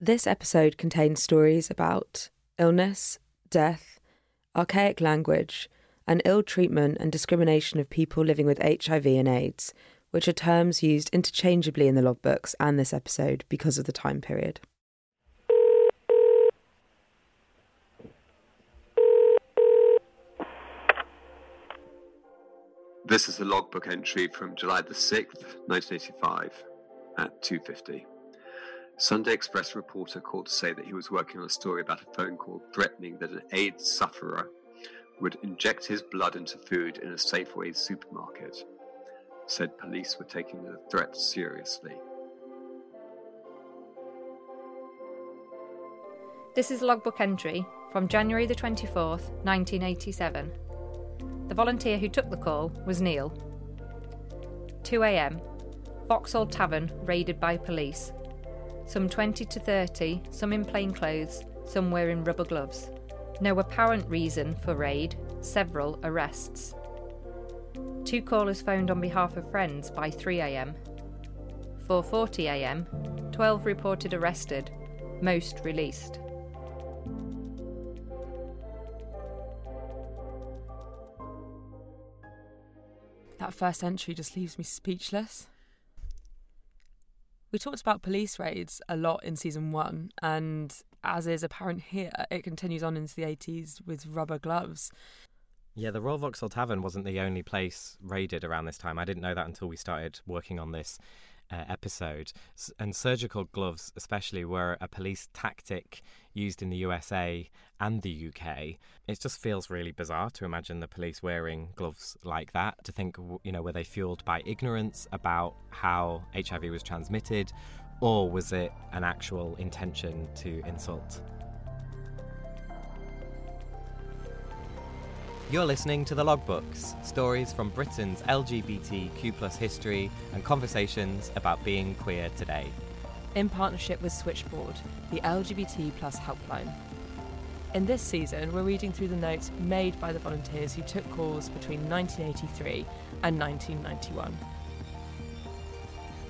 This episode contains stories about illness, death, archaic language, and ill treatment and discrimination of people living with HIV and AIDS, which are terms used interchangeably in the logbooks and this episode because of the time period. This is a logbook entry from July the 6th, 1985, at 2.50. Sunday Express reporter called to say that he was working on a story about a phone call threatening that an AIDS sufferer would inject his blood into food in a Safeway supermarket. Said police were taking the threat seriously. This is logbook entry from January the 24th, 1987. The volunteer who took the call was Neil. 2am, Vauxhall Tavern raided by police. Some 20 to 30, some in plain clothes, some wearing rubber gloves. No apparent reason for raid, several arrests. Two callers phoned on behalf of friends by 3am. 4.40am, 12 reported arrested, most released. That first entry just leaves me speechless. We talked about police raids a lot in season one, and as is apparent here, it continues on into the 80s with rubber gloves. Yeah, the Royal Vauxhall Tavern wasn't the only place raided around this time. I didn't know that until we started working on this uh, episode. S- and surgical gloves, especially, were a police tactic used in the USA and the UK. It just feels really bizarre to imagine the police wearing gloves like that. To think, you know, were they fueled by ignorance about how HIV was transmitted, or was it an actual intention to insult? You're listening to The Logbooks, stories from Britain's LGBTQ history and conversations about being queer today. In partnership with Switchboard, the LGBT plus helpline. In this season, we're reading through the notes made by the volunteers who took calls between 1983 and 1991.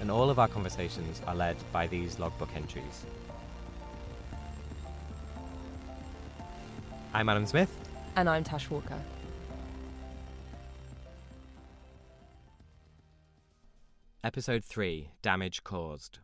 And all of our conversations are led by these logbook entries. I'm Adam Zmith. And I'm Tash Walker. Episode 3 Damage Caused.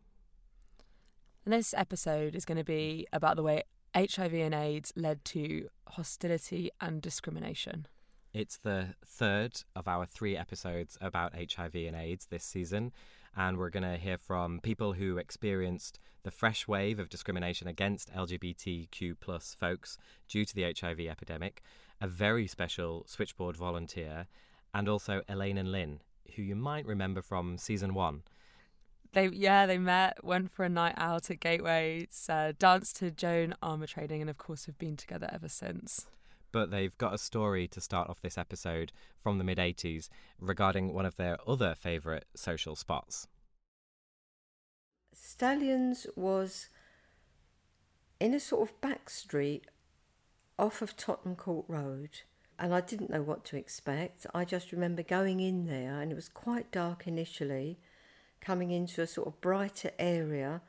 This episode is going to be about the way HIV and AIDS led to hostility and discrimination. It's the third of our three episodes about HIV and AIDS this season, and we're going to hear from people who experienced the fresh wave of discrimination against LGBTQ plus folks due to the HIV epidemic, a very special switchboard volunteer, and also Elaine and Lynn, who you might remember from season one. They yeah they met, went for a night out at Gateway, uh, danced to Joan Armatrading, and of course have been together ever since. But they've got a story to start off this episode from the mid 80s regarding one of their other favourite social spots. Stallions was in a sort of back street off of Tottenham Court Road, and I didn't know what to expect. I just remember going in there, and it was quite dark initially, coming into a sort of brighter area,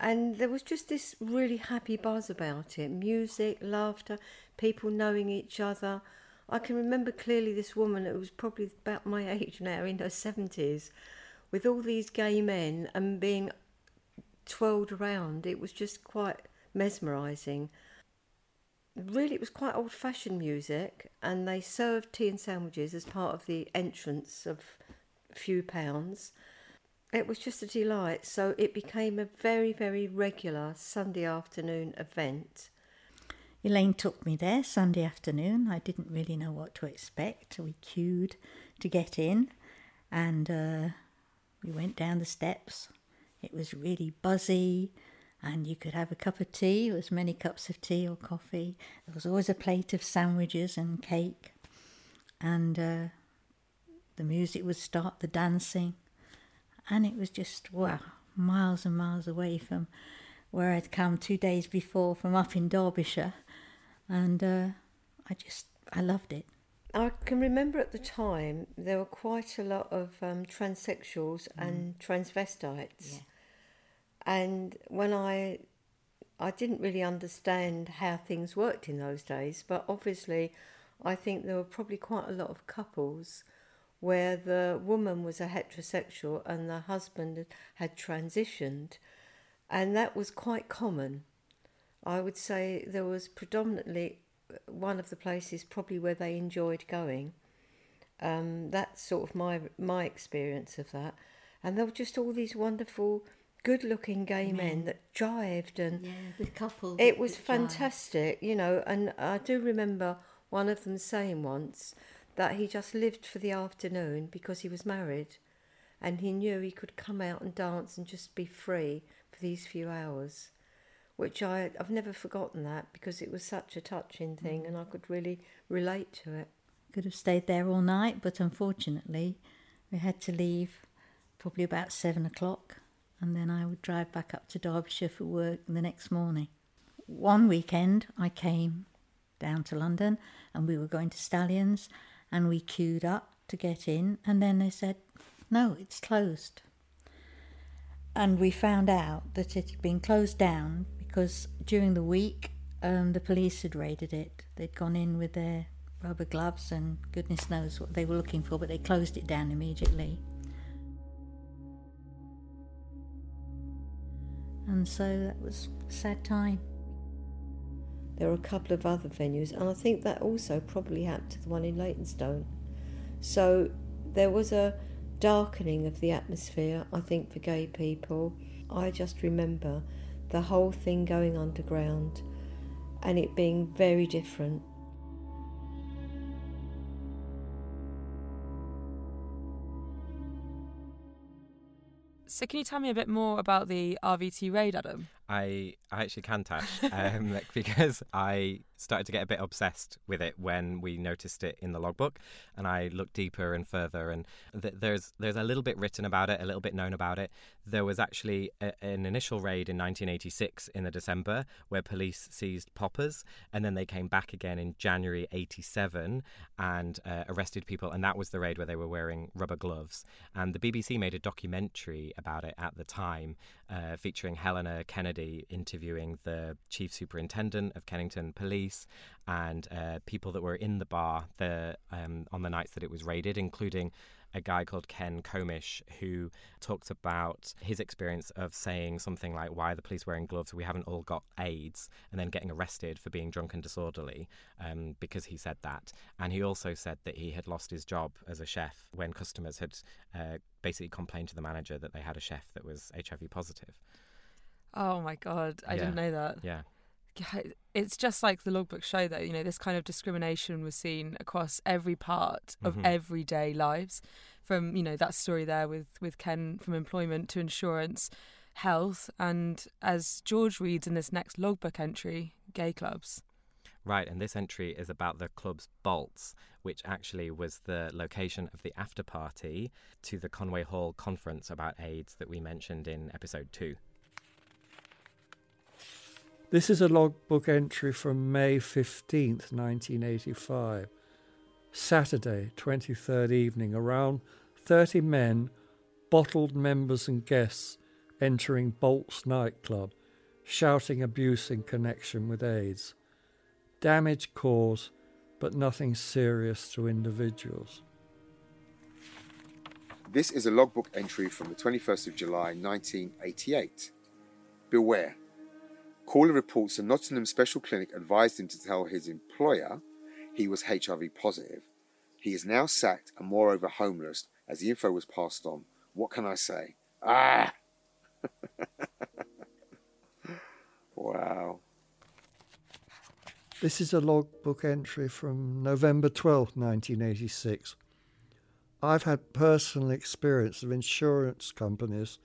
and there was just this really happy buzz about it music, laughter, people knowing each other. I can remember clearly this woman who was probably about my age now, in her 70s, with all these gay men and being twirled around. It was just quite mesmerising. Really, it was quite old fashioned music, and they served tea and sandwiches as part of the entrance of a few pounds. It was just a delight, so it became a very, very regular Sunday afternoon event. Elaine took me there Sunday afternoon. I didn't really know what to expect. We queued to get in and uh, we went down the steps. It was really buzzy and you could have a cup of tea, or as many cups of tea or coffee. There was always a plate of sandwiches and cake, and uh, the music would start, the dancing, and it was just wow, miles and miles away from where I'd come two days before from up in Derbyshire, and uh, I just I loved it. I can remember at the time there were quite a lot of um, transsexuals mm. and transvestites, yeah. and when I I didn't really understand how things worked in those days, but obviously I think there were probably quite a lot of couples where the woman was a heterosexual and the husband had transitioned, and that was quite common. I would say there was predominantly one of the places probably where they enjoyed going. Um, that's sort of my my experience of that, and there were just all these wonderful, good-looking gay men, men that jived and yeah, the couple. It was fantastic, you know, and I do remember one of them saying once that he just lived for the afternoon because he was married, and he knew he could come out and dance and just be free for these few hours which I, I've never forgotten that because it was such a touching thing and I could really relate to it. Could have stayed there all night, but unfortunately, we had to leave probably about seven o'clock, and then I would drive back up to Derbyshire for work the next morning. One weekend, I came down to London and we were going to Stallions, and we queued up to get in, and then they said, No, it's closed. And we found out that it had been closed down because during the week um, the police had raided it. They'd gone in with their rubber gloves and goodness knows what they were looking for, but they closed it down immediately. And so that was a sad time. There were a couple of other venues, and I think that also probably happened to the one in Leytonstone. So there was a darkening of the atmosphere, I think, for gay people. I just remember the whole thing going underground and it being very different. So, can you tell me a bit more about the RVT raid, Adam? I, I actually can, Tash, um, because I started to get a bit obsessed with it when we noticed it in the logbook, and I looked deeper and further. And th- there's there's a little bit written about it, a little bit known about it. There was actually a, an initial raid in 1986 in the December where police seized poppers, and then they came back again in January 87 and uh, arrested people, and that was the raid where they were wearing rubber gloves. And the BBC made a documentary about it at the time, uh, featuring Helena Kennedy interviewing the chief superintendent of Kennington Police and uh, people that were in the bar the, um, on the nights that it was raided, including a guy called Ken Comish who talked about his experience of saying something like, Why are the police wearing gloves? We haven't all got AIDS, and then getting arrested for being drunk and disorderly um, because he said that. And he also said that he had lost his job as a chef when customers had uh, basically complained to the manager that they had a chef that was HIV positive. Oh my God, I yeah. didn't know that. Yeah it's just like the logbook show though you know this kind of discrimination was seen across every part of mm-hmm. everyday lives from you know that story there with with ken from employment to insurance health and as george reads in this next logbook entry gay clubs Right, and this entry is about the club's Bolts, which actually was the location of the after party to the Conway Hall conference about AIDS that we mentioned in episode two. This is a logbook entry from May 15th, 1985. Saturday, 23rd evening, around 30 men, bottled members and guests entering Bolt's nightclub, shouting abuse in connection with AIDS. Damage caused, but nothing serious to individuals. This is a logbook entry from the 21st of July 1988. Beware. Caller reports the Nottingham Special Clinic advised him to tell his employer he was HIV positive. He is now sacked and moreover homeless as the info was passed on. What can I say? Ah! wow. This is a logbook entry from November 12, 1986. I've had personal experience of insurance companies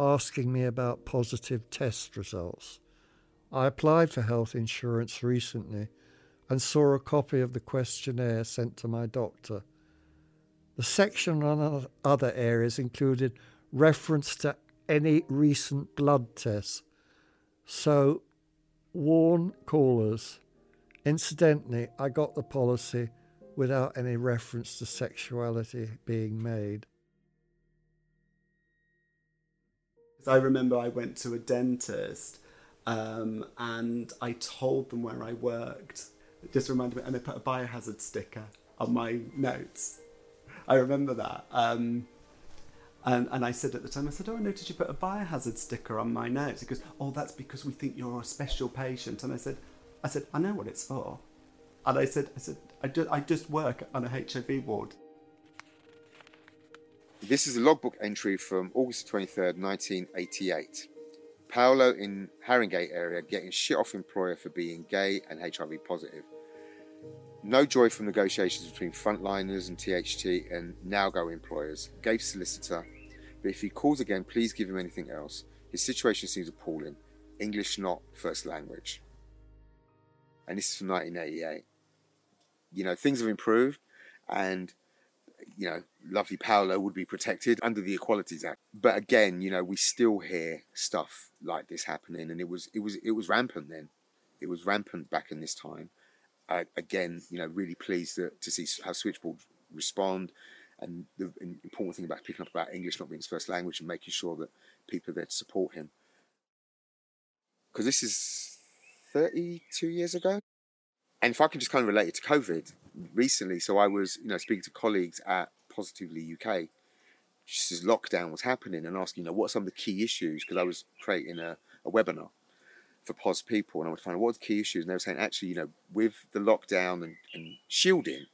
asking me about positive test results. I applied for health insurance recently and saw a copy of the questionnaire sent to my doctor. The section on other areas included reference to any recent blood tests. So, warn callers. Incidentally, I got the policy without any reference to sexuality being made. I remember I went to a dentist um, and I told them where I worked. It just reminded me, and they put a biohazard sticker on my notes. I remember that. Um, and, and I said at the time, I said, Oh, I noticed you put a biohazard sticker on my notes. He goes, Oh, that's because we think you're a special patient. And I said, I said, I know what it's for. And I said, I said, I, do, I just work on a HIV ward. This is a logbook entry from August 23rd, 1988. Paolo in Haringey area getting shit off employer for being gay and HIV positive. No joy from negotiations between frontliners and THT and now go employers. Gave solicitor, but if he calls again, please give him anything else. His situation seems appalling. English not first language. And this is from 1988. You know, things have improved and you know, lovely Paolo would be protected under the Equalities Act. But again, you know, we still hear stuff like this happening, and it was it was it was rampant then. It was rampant back in this time. Uh, again, you know, really pleased to, to see how Switchboard respond, and the important thing about picking up about English not being his first language and making sure that people are there to support him. Because this is 32 years ago. And if I can just kind of relate it to COVID, recently. So I was, you know, speaking to colleagues at Positively UK, just as lockdown was happening, and asking, you know, what are some of the key issues? Because I was creating a, a webinar for POS people, and I would find out what are the key issues, and they were saying, actually, you know, with the lockdown and, and shielding,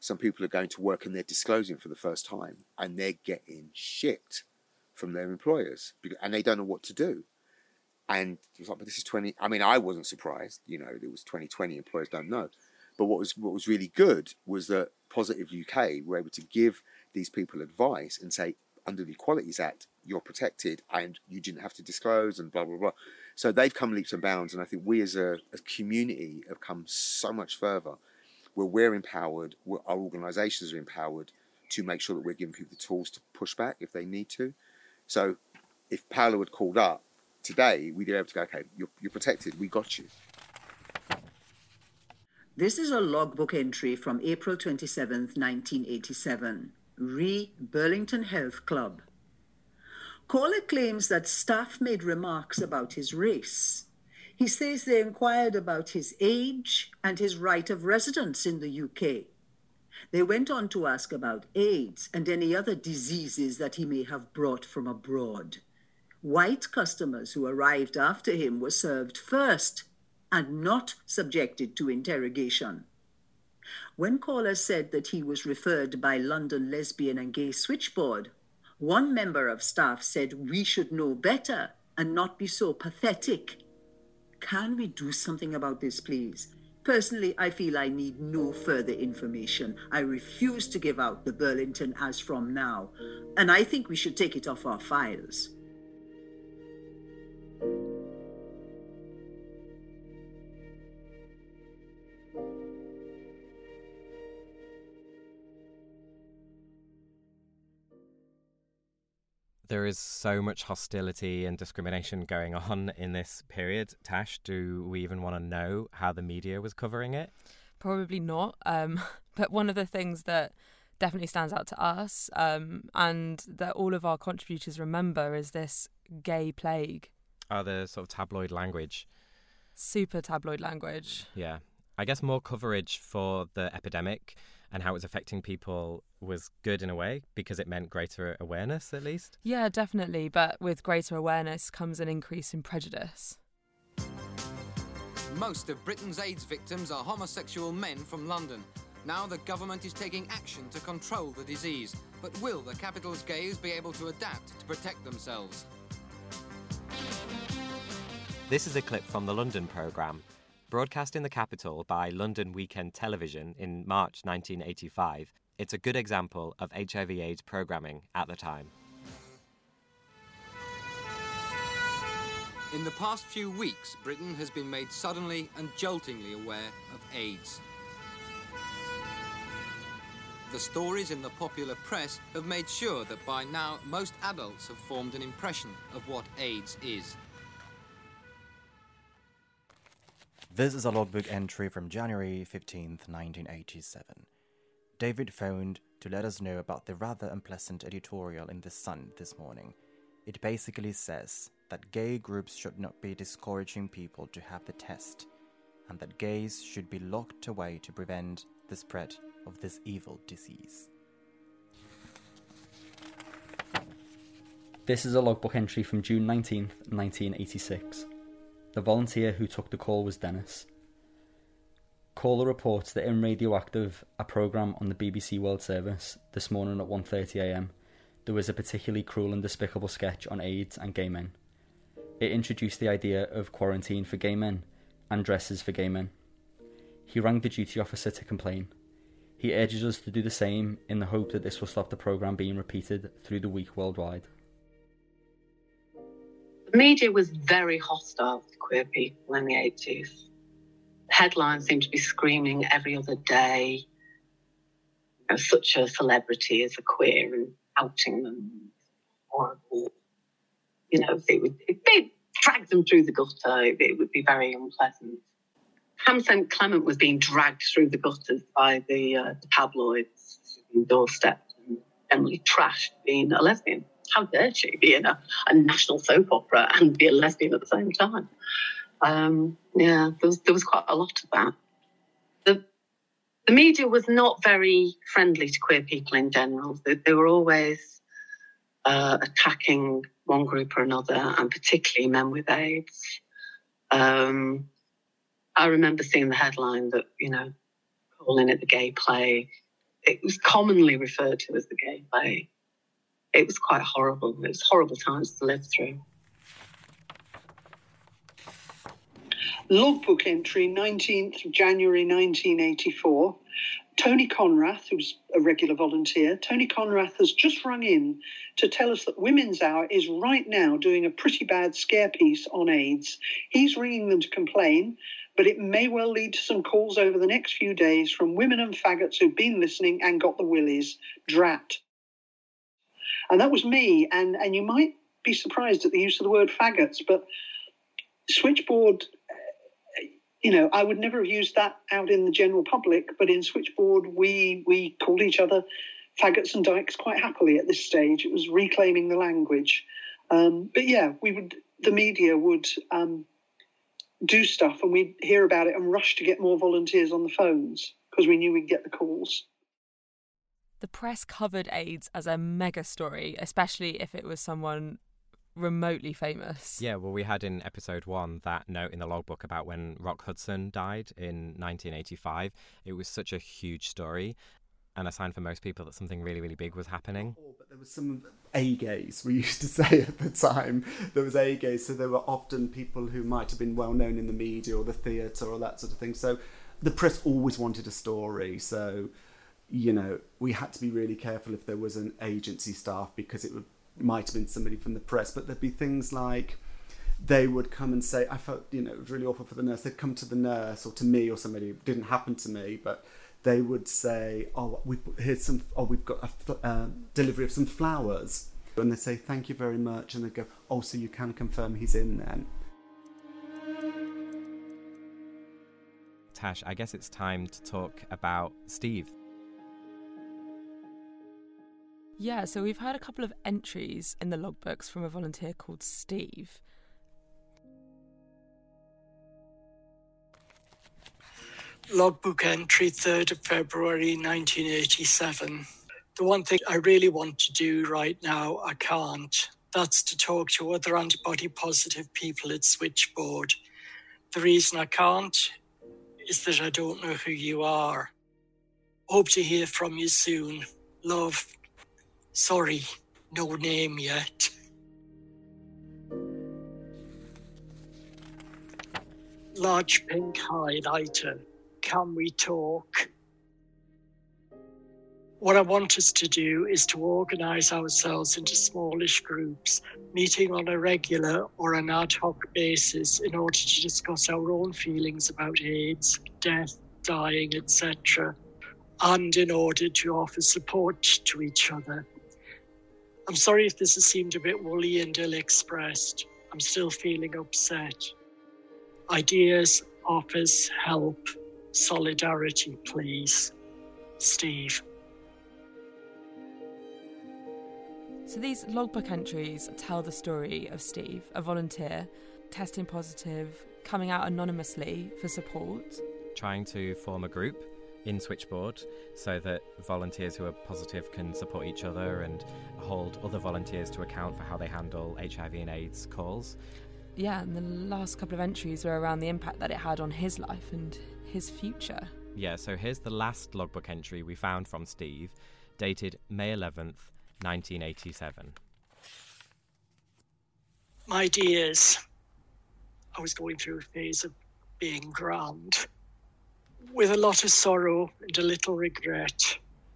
some people are going to work and they're disclosing for the first time, and they're getting shit from their employers, and they don't know what to do. And it was like, but this is 20. I mean, I wasn't surprised, you know, it was 2020, employers don't know. But what was what was really good was that Positive UK were able to give these people advice and say, under the Equalities Act, you're protected and you didn't have to disclose and blah blah blah. So they've come leaps and bounds, and I think we as a, community have come so much further. Where we're empowered, our organisations are empowered to make sure that we're giving people the tools to push back if they need to. So if Paolo had called up today, we'd be able to go, okay, you're, you're protected, we got you. This is a logbook entry from April 27, 1987. Re Burlington Health Club. Caller claims that staff made remarks about his race. He says they inquired about his age and his right of residence in the UK. They went on to ask about AIDS and any other diseases that he may have brought from abroad. White customers who arrived after him were served first and not subjected to interrogation. When caller said that he was referred by London Lesbian and Gay Switchboard, one member of staff said we should know better and not be so pathetic. Can we do something about this, please? Personally, I feel I need no further information. I refuse to give out the Burlington as from now, and I think we should take it off our files. There is so much hostility and discrimination going on in this period. Tash, do we even want to know how the media was covering it? Probably not. Um, but one of the things that definitely stands out to us um, and that all of our contributors remember is this gay plague. Oh, the sort of tabloid language. Super tabloid language. Yeah. I guess more coverage for the epidemic and how it was affecting people was good in a way because it meant greater awareness at least. Yeah, definitely. But with greater awareness comes an increase in prejudice. Most of Britain's AIDS victims are homosexual men from London. Now the government is taking action to control the disease. But will the capital's gays be able to adapt to protect themselves? This is a clip from the London programme Broadcast in the capital by London Weekend Television in March 1985, it's a good example of HIV AIDS programming at the time. In the past few weeks, Britain has been made suddenly and joltingly aware of AIDS. The stories in the popular press have made sure that by now most adults have formed an impression of what AIDS is. This is a logbook entry from January 15th, 1987. David phoned to let us know about the rather unpleasant editorial in The Sun this morning. It basically says that gay groups should not be discouraging people to have the test, and that gays should be locked away to prevent the spread of this evil disease. This is a logbook entry from June 19th, 1986. The volunteer who took the call was Dennis. Caller reports that in Radioactive, a programme on the BBC World Service, this morning at 1.30am, there was a particularly cruel and despicable sketch on AIDS and gay men. It introduced the idea of quarantine for gay men and dresses for gay men. He rang the duty officer to complain. He urges us to do the same in the hope that this will stop the programme being repeated through the week worldwide. Media was very hostile to queer people in the 80s. Headlines seemed to be screaming every other day. You know, such a celebrity as a queer and outing them. Horrible. You know, they would they drag them through the gutter. It would be very unpleasant. Pam St. Clement was being dragged through the gutters by the, uh, the tabloids, doorstep, and generally trashed being a lesbian. How dare she be in a, a national soap opera and be a lesbian at the same time? Um, yeah, there was, there was quite a lot of that. The, the media was not very friendly to queer people in general. They, they were always uh, attacking one group or another, and particularly men with AIDS. Um, I remember seeing the headline that, you know, calling it the gay plague. It was commonly referred to as the gay plague. It was quite horrible. It was horrible times to live through. Logbook entry 19th January 1984. Tony Conrath, who's a regular volunteer, Tony Conrath has just rung in to tell us that Women's Hour is right now doing a pretty bad scare piece on AIDS. He's ringing them to complain, but it may well lead to some calls over the next few days from women and faggots who've been listening and got the willies. Drat. And that was me, and, and you might be surprised at the use of the word faggots, but Switchboard you know, I would never have used that out in the general public, but in Switchboard, we we called each other faggots and dykes quite happily at this stage. It was reclaiming the language. Um, but yeah, we would the media would um, do stuff, and we'd hear about it and rush to get more volunteers on the phones because we knew we'd get the calls. The press covered AIDS as a mega story, especially if it was someone remotely famous. Yeah, well, we had in episode one that note in the logbook about when Rock Hudson died in 1985. It was such a huge story and a sign for most people that something really, really big was happening. Oh, but there was some A gays, we used to say at the time. There was A gays, so there were often people who might have been well known in the media or the theatre or that sort of thing. So the press always wanted a story. So, you know, we had to be really careful if there was an agency staff because it would might have been somebody from the press, but there'd be things like they would come and say, I felt, you know, it was really awful for the nurse. They'd come to the nurse or to me or somebody. It didn't happen to me, but they would say, oh, we here's some, oh, we've got a uh, delivery of some flowers. And they say, thank you very much. And they go, oh, so you can confirm he's in then. Tash, I guess it's time to talk about Steve. Yeah, so we've had a couple of entries in the logbooks from a volunteer called Steve. Logbook entry 3rd of February 1987. The one thing I really want to do right now, I can't. That's to talk to other antibody positive people at Switchboard. The reason I can't is that I don't know who you are. Hope to hear from you soon. Love, Sorry, no name yet. Large pink highlighter. Can we talk? What I want us to do is to organise ourselves into smallish groups, meeting on a regular or an ad hoc basis in order to discuss our own feelings about AIDS, death, dying, etc., and in order to offer support to each other. I'm sorry if this has seemed a bit woolly and ill expressed. I'm still feeling upset. Ideas, offers, help, solidarity, please. Steve. So these logbook entries tell the story of Steve, a volunteer, testing positive, coming out anonymously for support. Trying to form a group in Switchboard so that volunteers who are positive can support each other and hold other volunteers to account for how they handle HIV and AIDS calls. Yeah, and the last couple of entries were around the impact that it had on his life and his future. Yeah, so here's the last logbook entry we found from Steve, dated May 11th, 1987. My dears, I was going through a phase of being grand. With a lot of sorrow and a little regret,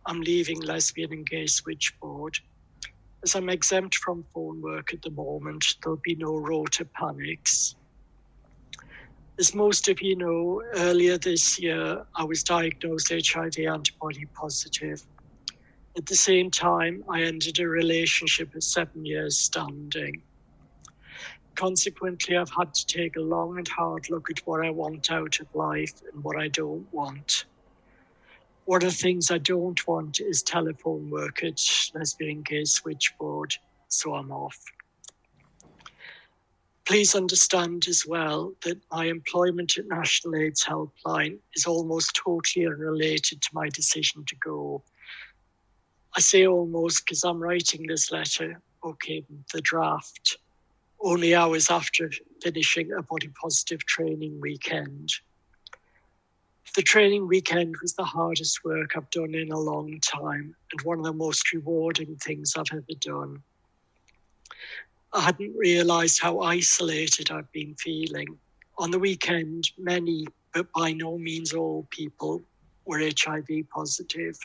I'm leaving lesbian and gay switchboard. As I'm exempt from phone work at the moment, there'll be no rota panics. As most of you know, earlier this year I was diagnosed HIV antibody positive. At the same time, I ended a relationship of seven years standing. Consequently, I've had to take a long and hard look at what I want out of life and what I don't want. One of the things I don't want is telephone work at lesbian gay switchboard, so I'm off. Please understand as well that my employment at National AIDS Helpline is almost totally unrelated to my decision to go. I say almost because I'm writing this letter, okay, the draft, only hours after finishing a body positive training weekend. The training weekend was the hardest work I've done in a long time and one of the most rewarding things I've ever done. I hadn't realised how isolated I've been feeling. On the weekend, many, but by no means all people, were HIV positive.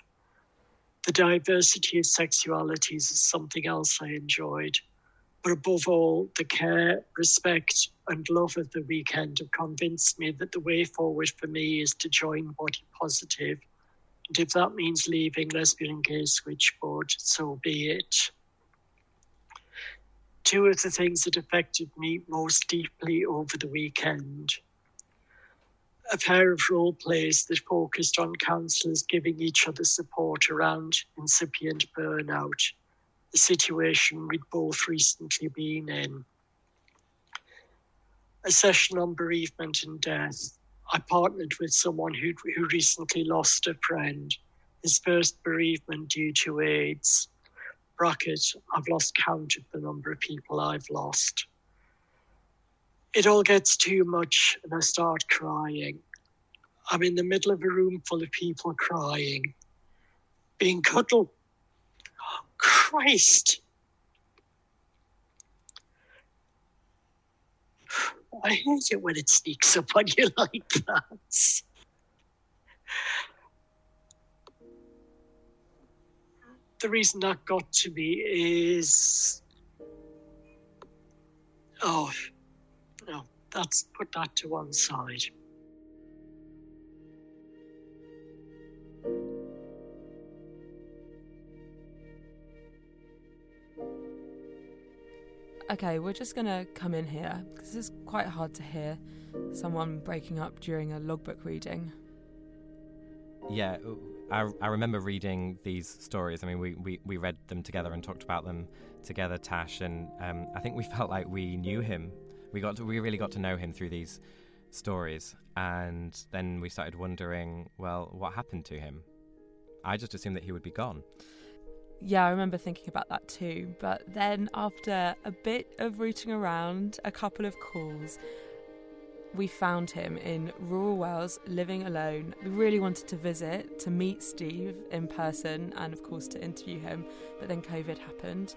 The diversity of sexualities is something else I enjoyed. But above all, the care, respect, and love of the weekend have convinced me that the way forward for me is to join Body Positive. And if that means leaving lesbian and gay switchboard, so be it. Two of the things that affected me most deeply over the weekend a pair of role plays that focused on counsellors giving each other support around incipient burnout the situation we'd both recently been in. A session on bereavement and death. I partnered with someone who, who recently lost a friend, his first bereavement due to AIDS. Bracket, I've lost count of the number of people I've lost. It all gets too much and I start crying. I'm in the middle of a room full of people crying, being cuddled Christ. Why is it when it sneaks up on you like that. The reason that got to me is. Oh, no, that's put that to one side. Okay, we're just gonna come in here because it's quite hard to hear someone breaking up during a logbook reading. Yeah, I, I remember reading these stories. I mean, we, we, we read them together and talked about them together, Tash, and um, I think we felt like we knew him. We got to, we really got to know him through these stories, and then we started wondering, well, what happened to him? I just assumed that he would be gone yeah, I remember thinking about that too. But then, after a bit of rooting around, a couple of calls, we found him in rural Wales, living alone. We really wanted to visit, to meet Steve in person, and of course to interview him. But then COVID happened.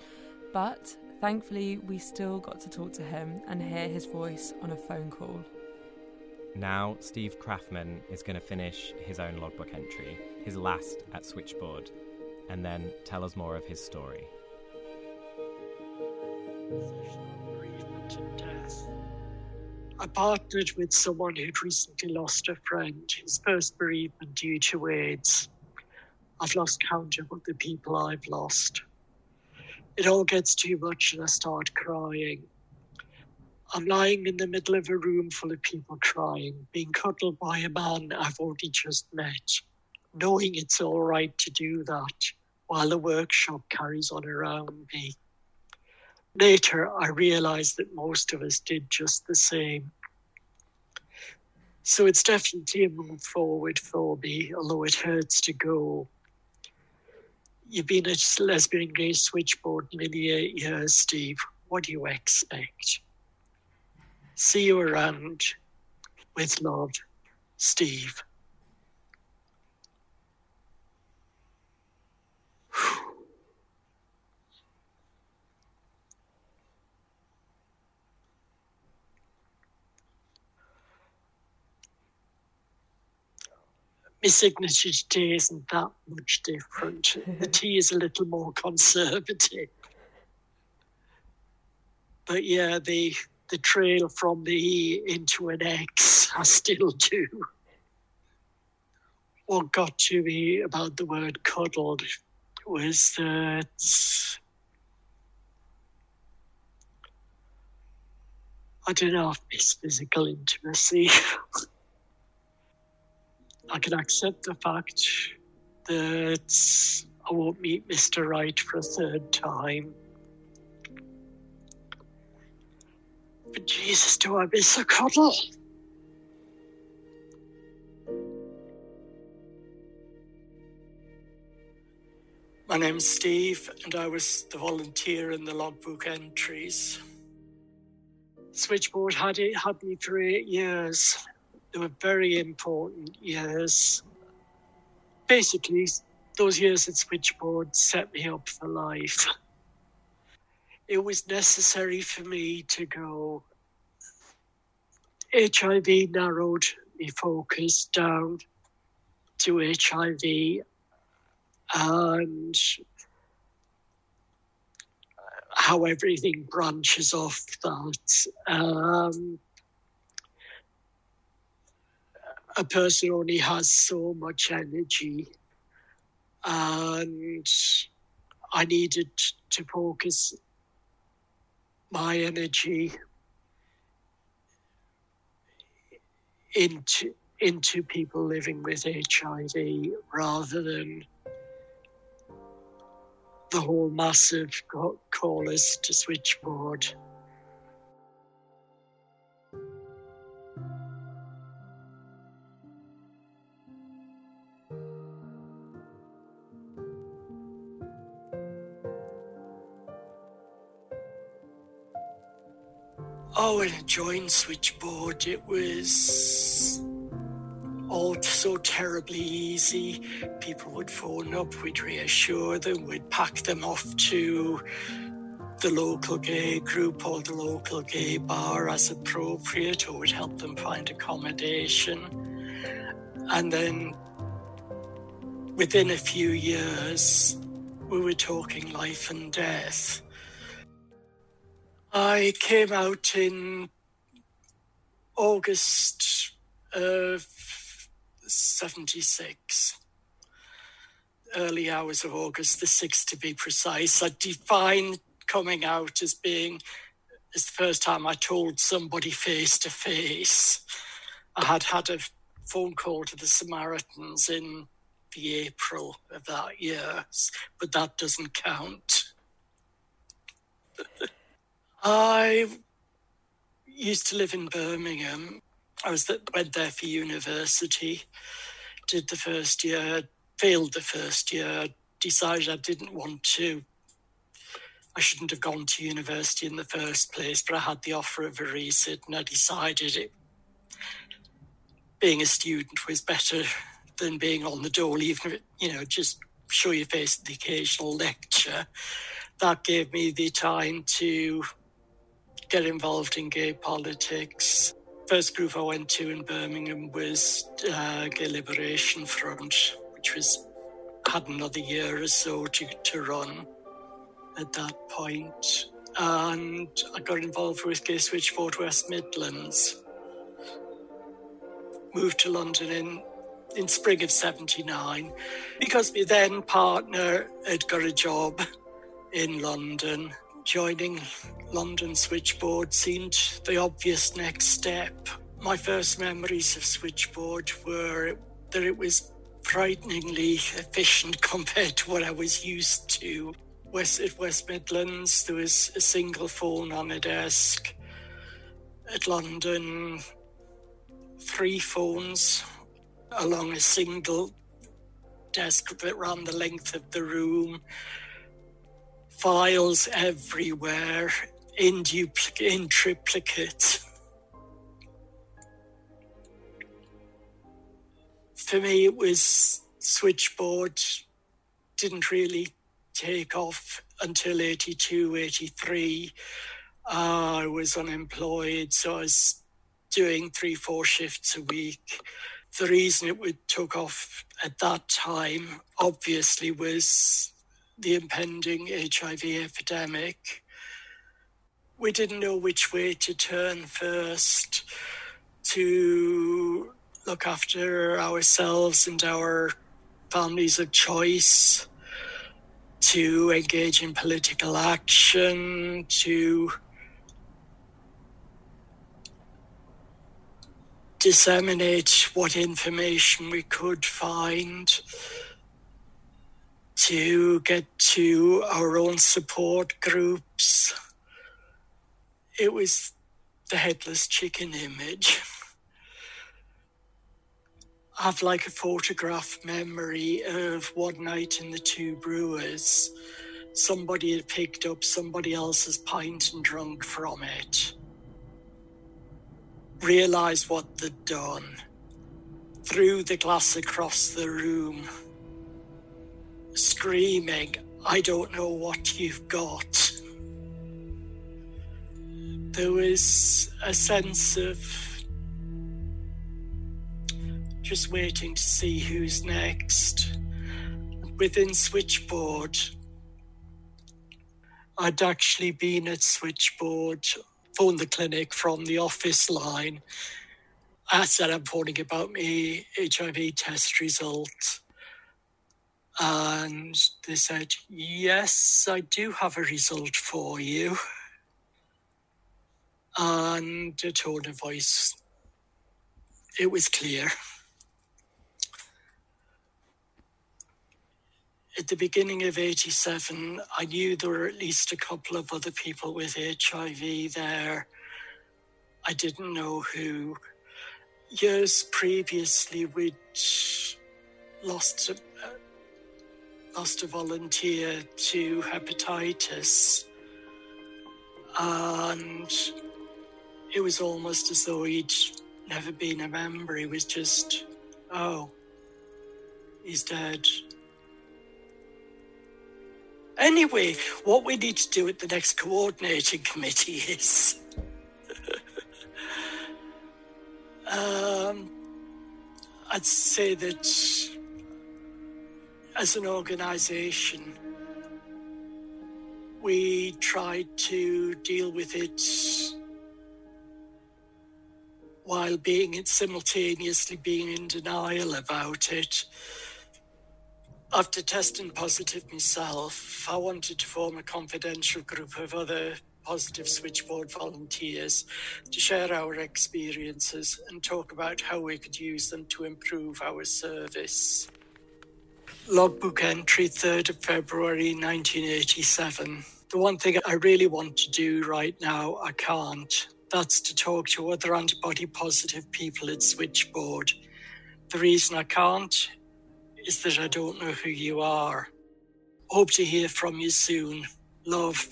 But thankfully, we still got to talk to him and hear his voice on a phone call. Now, Steve Craftman is going to finish his own logbook entry, his last at Switchboard and then tell us more of his story. I partnered with someone who'd recently lost a friend, his first bereavement due to AIDS. I've lost count of the people I've lost. It all gets too much and I start crying. I'm lying in the middle of a room full of people crying, being cuddled by a man I've only just met, knowing it's all right to do that while the workshop carries on around me. Later, I realized that most of us did just the same. So it's definitely a move forward for me, although it hurts to go. You've been a lesbian gay switchboard nearly eight years, Steve. What do you expect? See you around. With love, Steve. my signature today isn't that much different. the tea is a little more conservative. But yeah, the the trail from the E into an X, I still do. What got to me about the word cuddled was that I don't know if it's physical intimacy. I can accept the fact that I won't meet Mr. Right for a third time. But Jesus, do I miss a cuddle? My name's Steve, and I was the volunteer in the logbook entries. Switchboard had it had me for eight years. They were very important years. Basically, those years at Switchboard set me up for life. It was necessary for me to go. HIV narrowed my focus down to HIV and how everything branches off that. Um, a person only has so much energy and I needed to focus my energy into into people living with HIV rather than the whole massive callers to switchboard. Oh, I joined Switchboard, it was all so terribly easy. People would phone up, we'd reassure them, we'd pack them off to the local gay group or the local gay bar as appropriate, or would help them find accommodation. And then within a few years, we were talking life and death. I came out in August of 76, early hours of August, the 6th to be precise. I define coming out as being as the first time I told somebody face to face. I had had a phone call to the Samaritans in the April of that year, but that doesn't count. I used to live in Birmingham. I was that went there for university, did the first year, failed the first year, decided I didn't want to. I shouldn't have gone to university in the first place, but I had the offer of a resit and I decided it being a student was better than being on the dole, even if, you know, just show your face at the occasional lecture. That gave me the time to get involved in gay politics. First group I went to in Birmingham was uh, Gay Liberation Front, which was had another year or so to, to run at that point. And I got involved with Gay Switchboard West Midlands. Moved to London in, in spring of 79 because my then partner had got a job in London. Joining London Switchboard seemed the obvious next step. My first memories of Switchboard were that it was frighteningly efficient compared to what I was used to. West at West Midlands, there was a single phone on a desk. At London, three phones along a single desk that ran the length of the room. Files everywhere, in, duplicate, in triplicate. For me, it was switchboard, didn't really take off until 82, 83. Uh, I was unemployed, so I was doing three, four shifts a week. The reason it would took off at that time, obviously, was the impending HIV epidemic. We didn't know which way to turn first to look after ourselves and our families of choice to engage in political action, to disseminate what information we could find, to get to our own support groups. It was the headless chicken image. I have like a photograph memory of one night in the two brewers. Somebody had picked up somebody else's pint and drunk from it. Realised what they'd done. Threw the glass across the room. Screaming, I don't know what you've got. There was a sense of just waiting to see who's next. Within Switchboard, I'd actually been at Switchboard, phoned the clinic from the office line. I said I'm phoning about my HIV test result. And they said, Yes, I do have a result for you. And a tone of voice, it was clear. at the beginning of 87, I knew there were at least a couple of other people with HIV there. I didn't know who. Years previously, we'd lost a, lost a volunteer to hepatitis. And it was almost as though he'd never been a member. He was just, oh, he's dead. Anyway, what we need to do at the next coordinating committee is. um, I'd say that as an organisation, we tried to deal with it while being simultaneously being in denial about it after testing positive myself, I wanted to form a confidential group of other positive switchboard volunteers to share our experiences and talk about how we could use them to improve our service. Logbook entry 3rd of February 1987. The one thing I really want to do right now, I can't. That's to talk to other antibody positive people at Switchboard. The reason I can't is that I don't know who you are. Hope to hear from you soon. Love.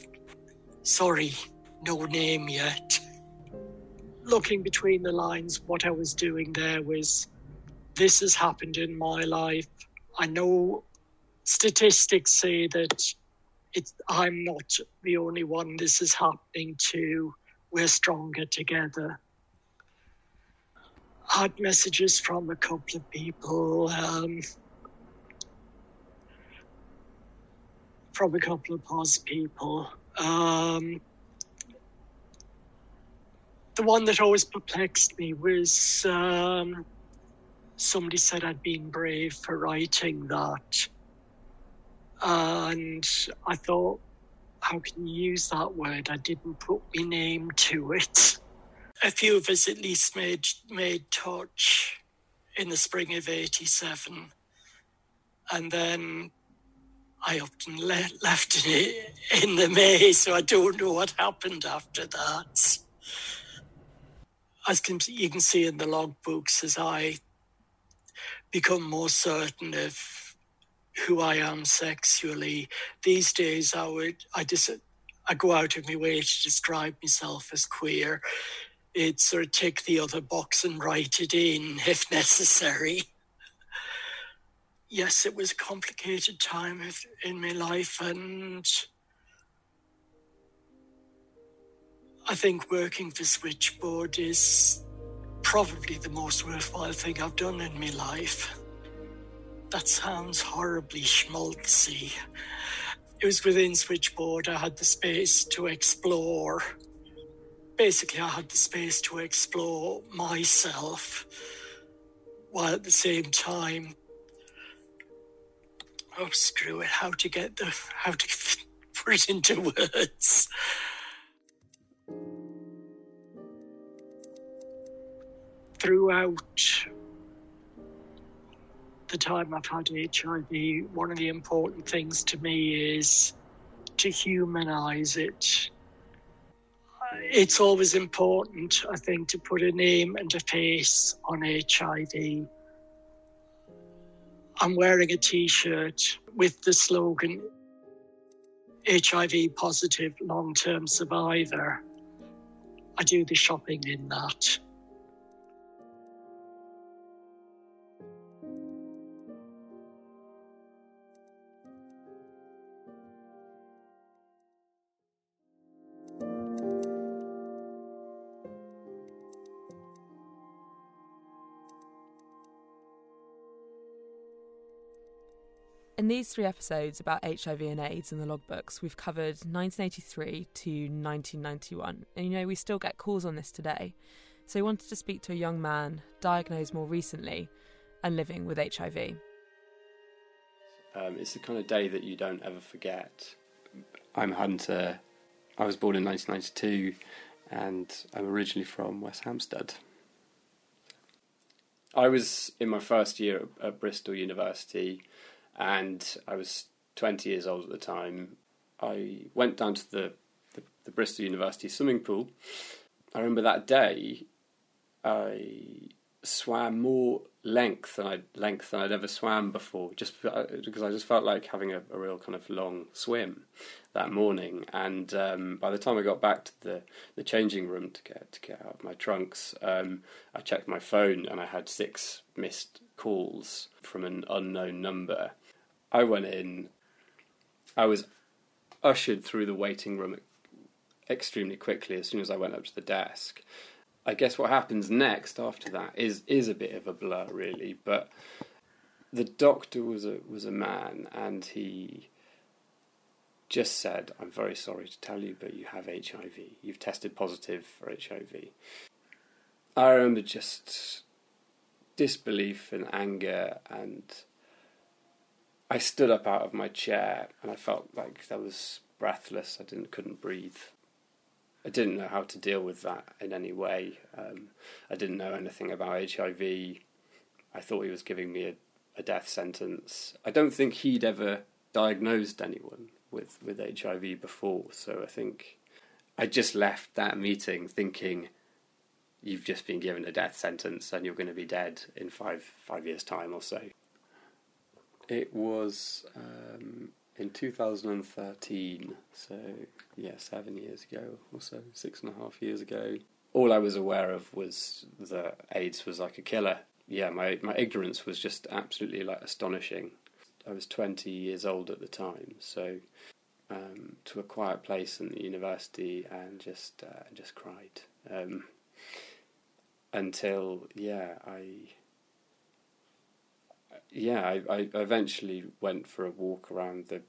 Sorry, no name yet. Looking between the lines, what I was doing there was this has happened in my life. I know statistics say that it's, I'm not the only one this is happening to. We're stronger together. Had messages from a couple of people. Um, from a couple of POS people. Um, the one that always perplexed me was um, somebody said I'd been brave for writing that. And I thought, how can you use that word? I didn't put my name to it. A few of us at least made made touch in the spring of '87, and then I often le- left it in the May, so I don't know what happened after that. As you can see in the logbooks, as I become more certain of who I am sexually, these days I would I dis- I go out of my way to describe myself as queer. It sort of tick the other box and write it in if necessary. Yes, it was a complicated time in my life, and I think working for Switchboard is probably the most worthwhile thing I've done in my life. That sounds horribly schmaltzy. It was within Switchboard I had the space to explore. Basically, I had the space to explore myself while at the same time oh screw it how to get the how to put it into words throughout the time I've had HIV, one of the important things to me is to humanize it. It's always important, I think, to put a name and a face on HIV. I'm wearing a t shirt with the slogan HIV positive long term survivor. I do the shopping in that. These three episodes about HIV and AIDS in the logbooks, we've covered 1983 to 1991. And you know, we still get calls on this today. So we wanted to speak to a young man diagnosed more recently and living with HIV. Um, it's the kind of day that you don't ever forget. I'm Hunter. I was born in 1992 and I'm originally from West Hampstead. I was in my first year at Bristol University and I was 20 years old at the time. I went down to the, the, the Bristol University swimming pool. I remember that day I swam more length than I length than I'd ever swam before, just uh, because I just felt like having a, a real kind of long swim that morning. And um, by the time I got back to the, the changing room to get to get out of my trunks, um, I checked my phone and I had six missed calls from an unknown number. I went in. I was ushered through the waiting room extremely quickly as soon as I went up to the desk. I guess what happens next after that is is a bit of a blur, really. But the doctor was a was a man, and he just said, "I'm very sorry to tell you, but you have HIV. You've tested positive for HIV." I remember just disbelief and anger, and I stood up out of my chair, and I felt like I was breathless. I didn't couldn't breathe. I didn't know how to deal with that in any way. Um, I didn't know anything about HIV. I thought he was giving me a, a death sentence. I don't think he'd ever diagnosed anyone with, with HIV before, so I think I just left that meeting thinking you've just been given a death sentence and you're going to be dead in five five years' time or so. It was um, in 2013, so yeah, seven years ago or so, six and a half years ago. All I was aware of was that AIDS was like a killer. Yeah, my my ignorance was just absolutely like astonishing. I was 20 years old at the time, so um, to a quiet place in the university and just uh, just cried um, until yeah I yeah I, I eventually went for a walk around the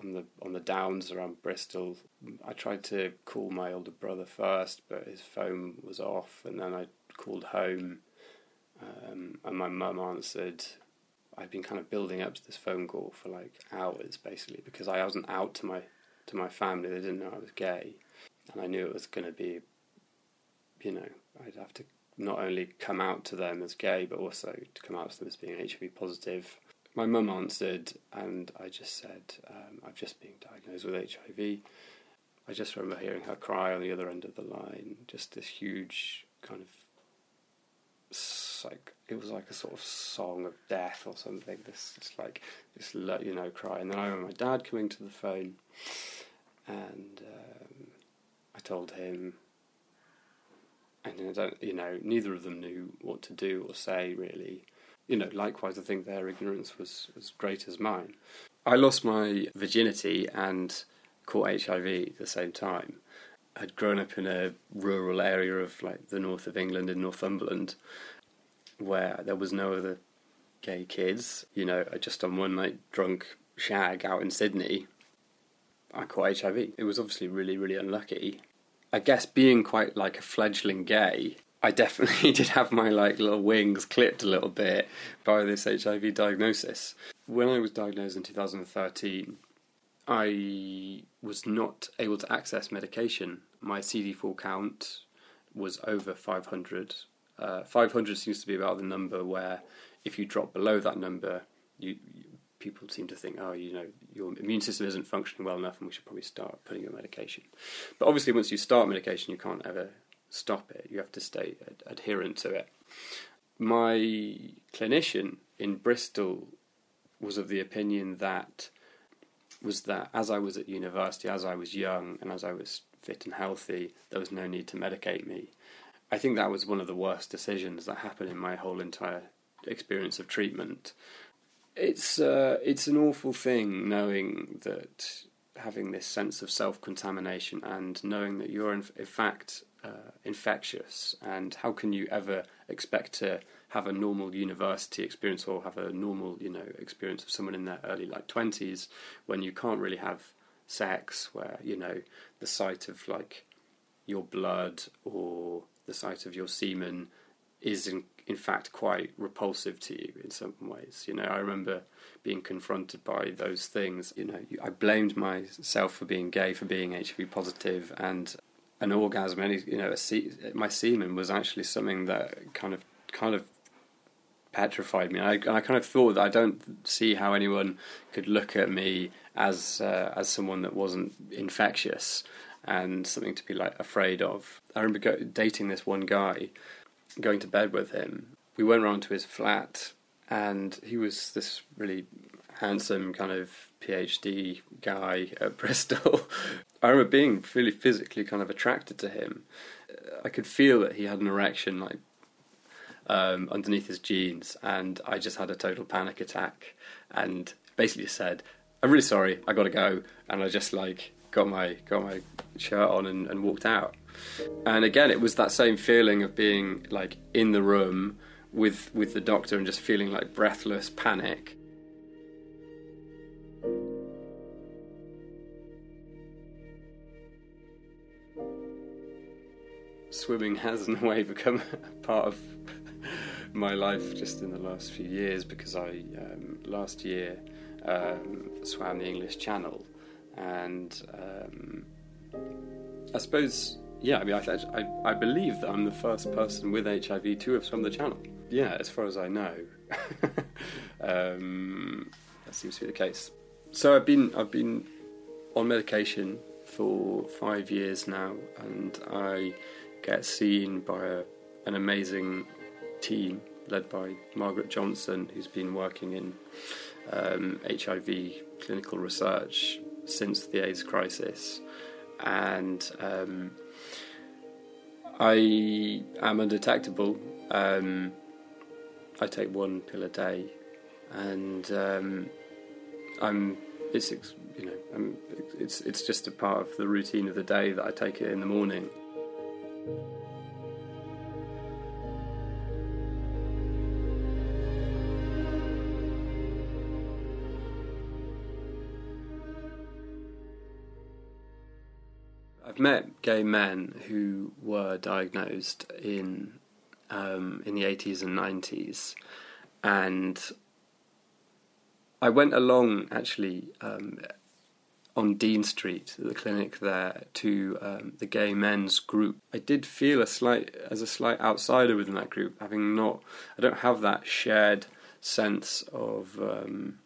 on the on the downs around Bristol. I tried to call my older brother first, but his phone was off, and then I called home, um, and my mum answered. I'd been kind of building up to this phone call for like hours, basically, because I wasn't out to my to my family. They didn't know I was gay, and I knew it was going to be, you know, I'd have to not only come out to them as gay, but also to come out to them as being HIV positive. My mum answered, and I just said, um, I've just been diagnosed with HIV. I just remember hearing her cry on the other end of the line, just this huge kind of like it was like a sort of song of death or something. This just like this let you know cry, and then I remember my dad coming to the phone, and um, I told him and I don't, you know, neither of them knew what to do or say really. You know, likewise, I think their ignorance was as great as mine. I lost my virginity and caught HIV at the same time. I'd grown up in a rural area of like the north of England in Northumberland, where there was no other gay kids. You know, I just on one night drunk shag out in Sydney, I caught HIV. It was obviously really, really unlucky. I guess being quite like a fledgling gay, I definitely did have my like little wings clipped a little bit by this HIV diagnosis. When I was diagnosed in 2013, I was not able to access medication. My CD4 count was over 500. Uh, 500 seems to be about the number where if you drop below that number, you, people seem to think, oh, you know, your immune system isn't functioning well enough and we should probably start putting you on medication. But obviously, once you start medication, you can't ever stop it. You have to stay ad- adherent to it. My clinician in Bristol was of the opinion that was that as I was at university, as I was young, and as I was fit and healthy, there was no need to medicate me. I think that was one of the worst decisions that happened in my whole entire experience of treatment it's uh, it's an awful thing knowing that having this sense of self contamination and knowing that you're in, in fact uh, infectious, and how can you ever expect to have a normal university experience or have a normal you know experience of someone in their early like twenties when you can't really have sex where you know the sight of like your blood or the sight of your semen is in, in fact quite repulsive to you in some ways. You know, I remember being confronted by those things. You know, I blamed myself for being gay, for being HIV positive, and an orgasm. Any, you know, my semen was actually something that kind of kind of petrified me. And I, and I kind of thought that I don't see how anyone could look at me as uh, as someone that wasn't infectious and something to be like afraid of. I remember go- dating this one guy going to bed with him, we went round to his flat, and he was this really handsome kind of PhD guy at Bristol. I remember being really physically kind of attracted to him. I could feel that he had an erection, like um, underneath his jeans, and I just had a total panic attack, and basically said, "I'm really sorry, I got to go," and I just like got my got my shirt on and, and walked out. And again, it was that same feeling of being like in the room with with the doctor and just feeling like breathless panic. Swimming has, in a way, become part of my life just in the last few years because I um, last year um, swam the English Channel, and um, I suppose yeah, I mean, I, I, I believe that I'm the first person with HIV to have swum the channel. Yeah, as far as I know, um, that seems to be the case. So I've been I've been on medication for five years now, and I get seen by a, an amazing team led by Margaret Johnson, who's been working in um, HIV clinical research since the AIDS crisis, and um, I am undetectable. Um, I take one pill a day, and um, I'm. It's you know, I'm, it's it's just a part of the routine of the day that I take it in the morning. Met gay men who were diagnosed in um, in the eighties and nineties, and I went along actually um, on Dean Street, the clinic there, to um, the gay men's group. I did feel a slight as a slight outsider within that group, having not. I don't have that shared sense of. Um,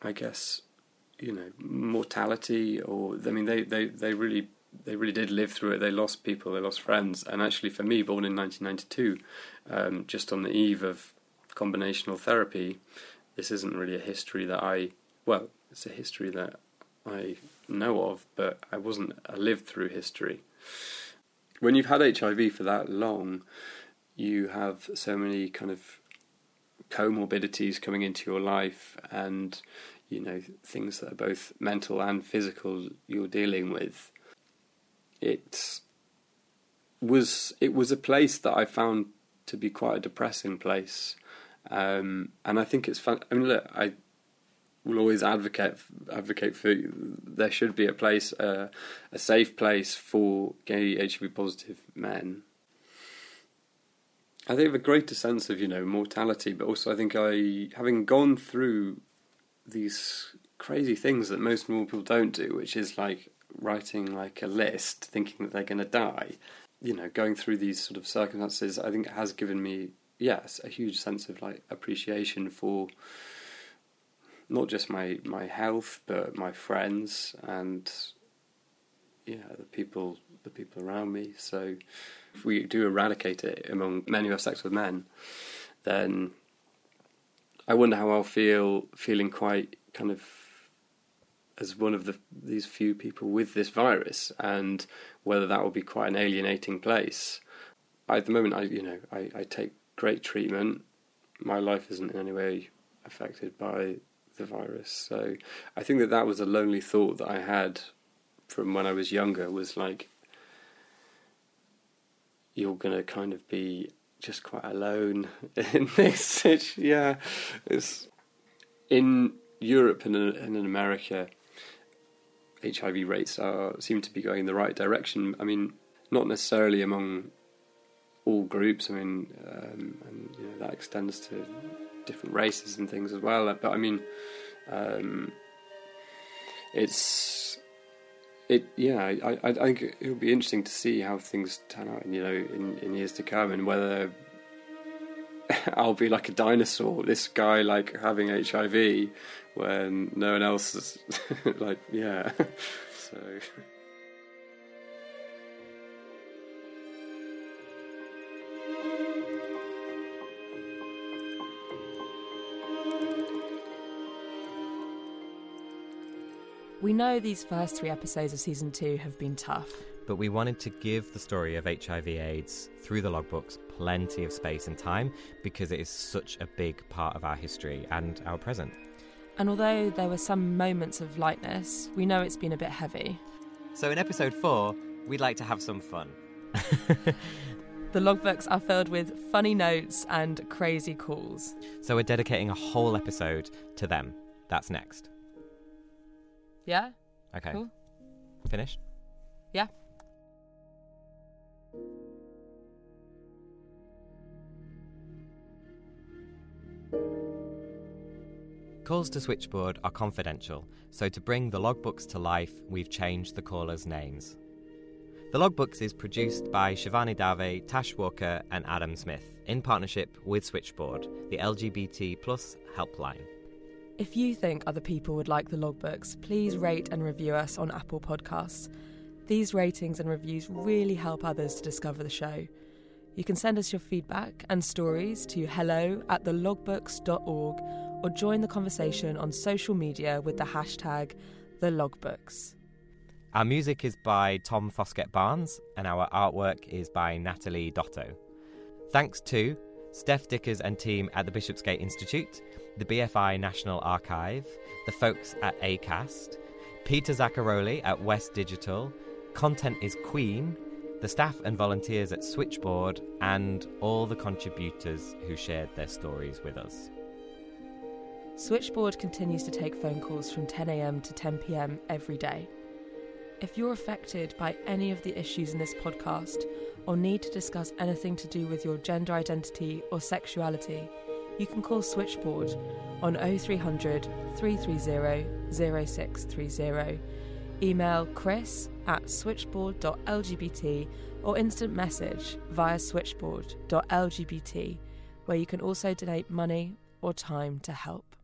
I guess you know mortality or I mean they, they, they really they really did live through it. They lost people, they lost friends, and actually for me, born in 1992, um, just on the eve of combinational therapy, this isn't really a history that I well, it's a history that I know of, but I wasn't a lived through history. When you've had HIV for that long, you have so many kind of comorbidities coming into your life and you know things that are both mental and physical you're dealing with it was it was a place that I found to be quite a depressing place. Um, and I think it's fun I mean look I will always advocate advocate for there should be a place uh, a safe place for gay HIV positive men. I think I have a greater sense of you know mortality, but also I think I, having gone through these crazy things that most normal people don't do, which is like writing like a list, thinking that they're going to die. You know, going through these sort of circumstances, I think it has given me yes a huge sense of like appreciation for not just my my health, but my friends and yeah the people the people around me. So if we do eradicate it among men who have sex with men, then I wonder how I'll feel feeling quite kind of as one of the these few people with this virus, and whether that will be quite an alienating place. I, at the moment, I you know I, I take great treatment. My life isn't in any way affected by the virus, so I think that that was a lonely thought that I had from when I was younger. Was like you're going to kind of be just quite alone in this. yeah, it's in Europe and in, and in America. HIV rates are seem to be going in the right direction. I mean, not necessarily among all groups. I mean, um, and you know, that extends to different races and things as well. But I mean, um, it's it yeah, I, I, think it would be interesting to see how things turn out, you know, in, in years to come, and whether I'll be like a dinosaur, this guy like having HIV when no one else is like yeah, so. We know these first three episodes of season two have been tough. But we wanted to give the story of HIV/AIDS through the logbooks plenty of space and time because it is such a big part of our history and our present. And although there were some moments of lightness, we know it's been a bit heavy. So in episode four, we'd like to have some fun. the logbooks are filled with funny notes and crazy calls. So we're dedicating a whole episode to them. That's next. Yeah? Okay. Cool. Finished? Yeah. Calls to switchboard are confidential, so to bring the logbooks to life, we've changed the callers' names. The logbooks is produced by Shivani Dave, Tash Walker, and Adam Zmith in partnership with Switchboard, the LGBT plus helpline. If you think other people would like the logbooks, please rate and review us on Apple Podcasts. These ratings and reviews really help others to discover the show. You can send us your feedback and stories to hello at thelogbooks.org or join the conversation on social media with the hashtag thelogbooks. Our music is by Tom Foskett Barnes and our artwork is by Natalie Dotto. Thanks to Stef Dickers and team at the Bishopsgate Institute, the BFI National Archive, the folks at ACAST, Peter Zaccaroli at West Digital, Content is Queen, the staff and volunteers at Switchboard, and all the contributors who shared their stories with us. Switchboard continues to take phone calls from 10am to 10pm every day. If you're affected by any of the issues in this podcast or need to discuss anything to do with your gender identity or sexuality, you can call Switchboard on 0300 330 0630, email chris at switchboard.lgbt or instant message via switchboard.lgbt, where you can also donate money or time to help.